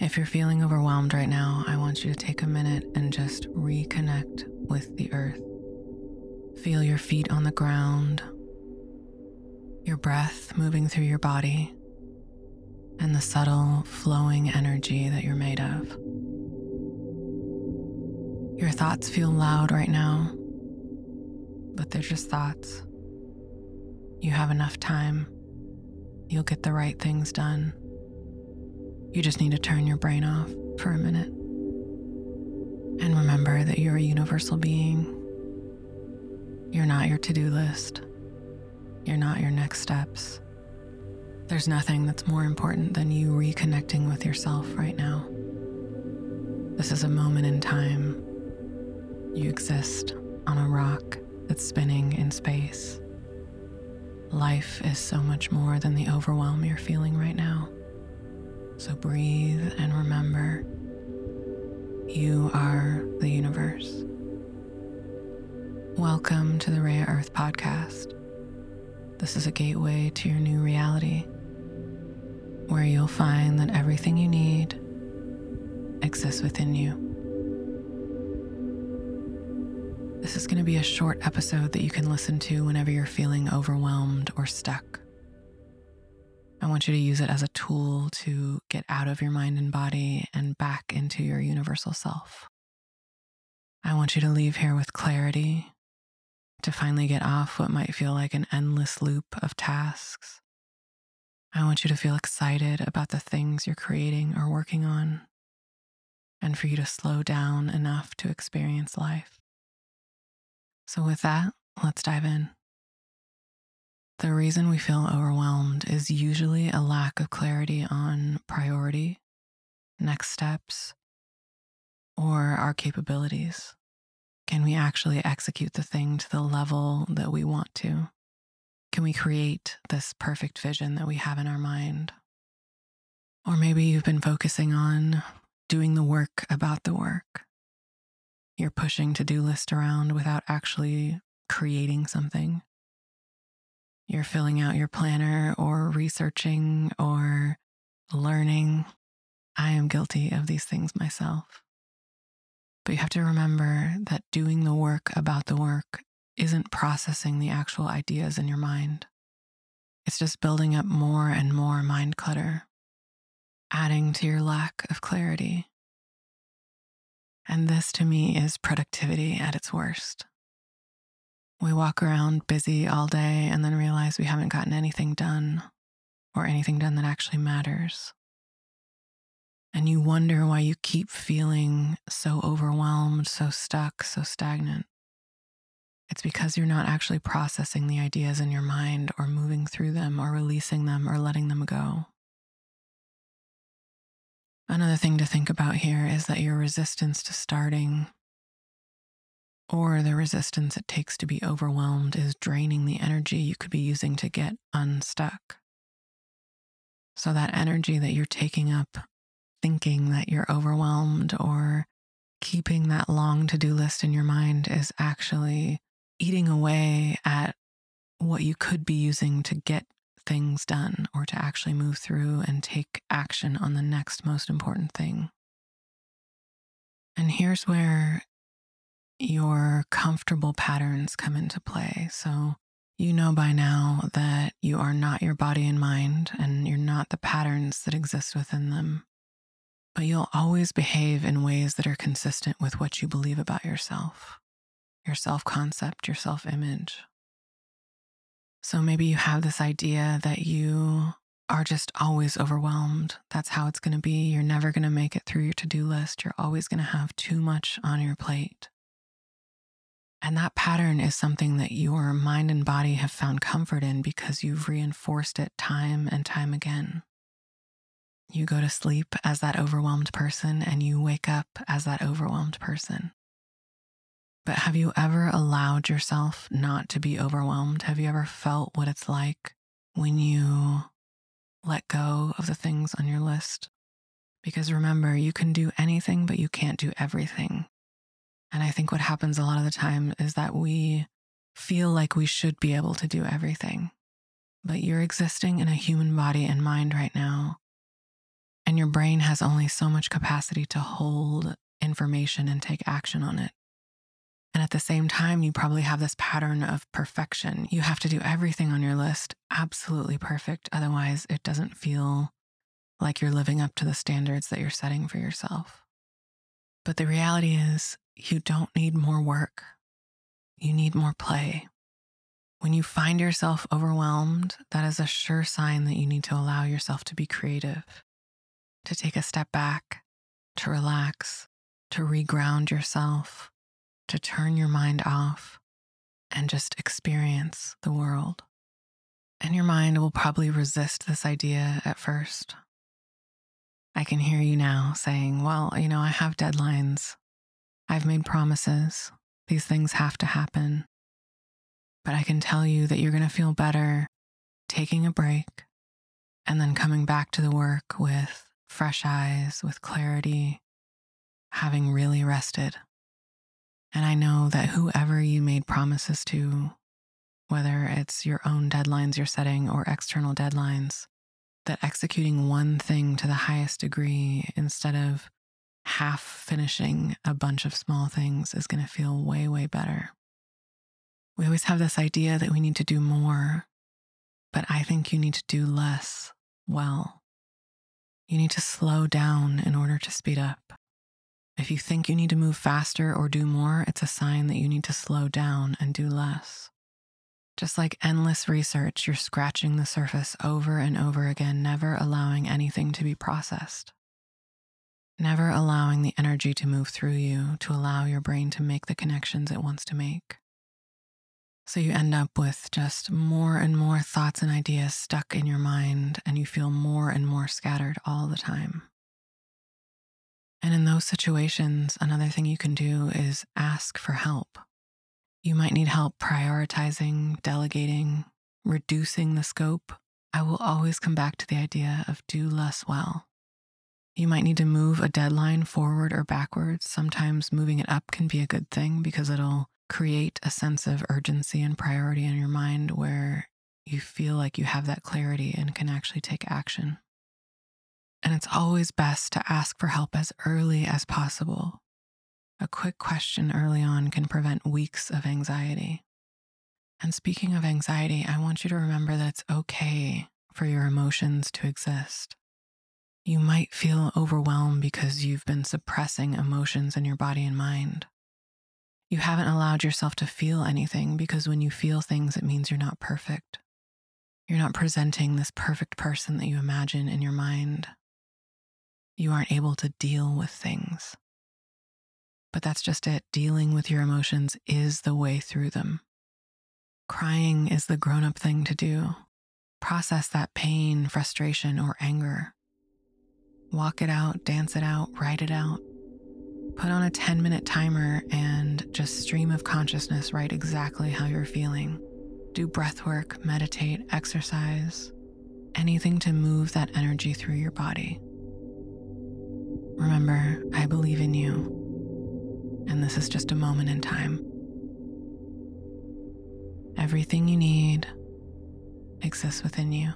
If you're feeling overwhelmed right now, I want you to take a minute and just reconnect with the earth. Feel your feet on the ground, your breath moving through your body, and the subtle flowing energy that you're made of. Your thoughts feel loud right now, but they're just thoughts. You have enough time. You'll get the right things done. You just need to turn your brain off for a minute. And remember that you're a universal being. You're not your to do list. You're not your next steps. There's nothing that's more important than you reconnecting with yourself right now. This is a moment in time. You exist on a rock that's spinning in space. Life is so much more than the overwhelm you're feeling right now. So breathe and remember you are the universe. Welcome to the Rhea Earth podcast. This is a gateway to your new reality where you'll find that everything you need exists within you. This is going to be a short episode that you can listen to whenever you're feeling overwhelmed or stuck. I want you to use it as a tool to get out of your mind and body and back into your universal self. I want you to leave here with clarity to finally get off what might feel like an endless loop of tasks. I want you to feel excited about the things you're creating or working on, and for you to slow down enough to experience life. So, with that, let's dive in. The reason we feel overwhelmed is usually a lack of clarity on priority, next steps, or our capabilities. Can we actually execute the thing to the level that we want to? Can we create this perfect vision that we have in our mind? Or maybe you've been focusing on doing the work about the work. You're pushing to do list around without actually creating something. You're filling out your planner or researching or learning. I am guilty of these things myself. But you have to remember that doing the work about the work isn't processing the actual ideas in your mind. It's just building up more and more mind clutter, adding to your lack of clarity. And this to me is productivity at its worst. We walk around busy all day and then realize we haven't gotten anything done or anything done that actually matters and you wonder why you keep feeling so overwhelmed, so stuck, so stagnant. It's because you're not actually processing the ideas in your mind or moving through them or releasing them or letting them go. Another thing to think about here is that your resistance to starting or the resistance it takes to be overwhelmed is draining the energy you could be using to get unstuck. So, that energy that you're taking up thinking that you're overwhelmed or keeping that long to do list in your mind is actually eating away at what you could be using to get things done or to actually move through and take action on the next most important thing. And here's where your comfortable patterns come into play. So, you know by now that you are not your body and mind, and you're not the patterns that exist within them but you'll always behave in ways that are consistent with what you believe about yourself, your self concept, your self image. So maybe you have this idea that you are just always overwhelmed. That's how it's going to be. You're never going to make it through your to do list. You're always going to have too much on your plate. And that pattern is something that your mind and body have found comfort in because you've reinforced it time and time again. You go to sleep as that overwhelmed person and you wake up as that overwhelmed person. But have you ever allowed yourself not to be overwhelmed? Have you ever felt what it's like when you let go of the things on your list? Because remember, you can do anything, but you can't do everything. And I think what happens a lot of the time is that we feel like we should be able to do everything. But you're existing in a human body and mind right now And your brain has only so much capacity to hold information and take action on it. And at the same time, you probably have this pattern of perfection. You have to do everything on your list absolutely perfect. Otherwise, it doesn't feel like you're living up to the standards that you're setting for yourself. But the reality is, you don't need more work, you need more play. When you find yourself overwhelmed, that is a sure sign that you need to allow yourself to be creative, to take a step back, to relax, to reground yourself, to turn your mind off, and just experience the world. And your mind will probably resist this idea at first. I can hear you now saying, Well, you know, I have deadlines. I've made promises. These things have to happen. But I can tell you that you're going to feel better taking a break and then coming back to the work with fresh eyes, with clarity, having really rested. And I know that whoever you made promises to, whether it's your own deadlines you're setting or external deadlines, that executing one thing to the highest degree instead of half finishing a bunch of small things is going to feel way, way better. We always have this idea that we need to do more, but I think you need to do less well. You need to slow down in order to speed up. If you think you need to move faster or do more, it's a sign that you need to slow down and do less. Just like endless research, you're scratching the surface over and over again, never allowing anything to be processed. Never allowing the energy to move through you to allow your brain to make the connections it wants to make. So you end up with just more and more thoughts and ideas stuck in your mind, and you feel more and more scattered all the time. And in those situations, another thing you can do is ask for help. You might need help prioritizing, delegating, reducing the scope. I will always come back to the idea of do less well. You might need to move a deadline forward or backwards. Sometimes moving it up can be a good thing because it'll create a sense of urgency and priority in your mind where you feel like you have that clarity and can actually take action. And it's always best to ask for help as early as possible a quick question early on can prevent weeks of anxiety. And speaking of anxiety, I want you to remember that it's okay for your emotions to exist. You might feel overwhelmed because you've been suppressing emotions in your body and mind. You haven't allowed yourself to feel anything because when you feel things, it means you're not perfect. You're not presenting this perfect person that you imagine in your mind. You aren't able to deal with things. But that's just it. Dealing with your emotions is the way through them. Crying is the grown up thing to do. Process that pain, frustration, or anger. Walk it out, dance it out, write it out. Put on a 10 minute timer and just stream of consciousness write exactly how you're feeling. Do breath work, meditate, exercise, anything to move that energy through your body. Remember, I believe in you and this is just a moment in time. Everything you need exists within you.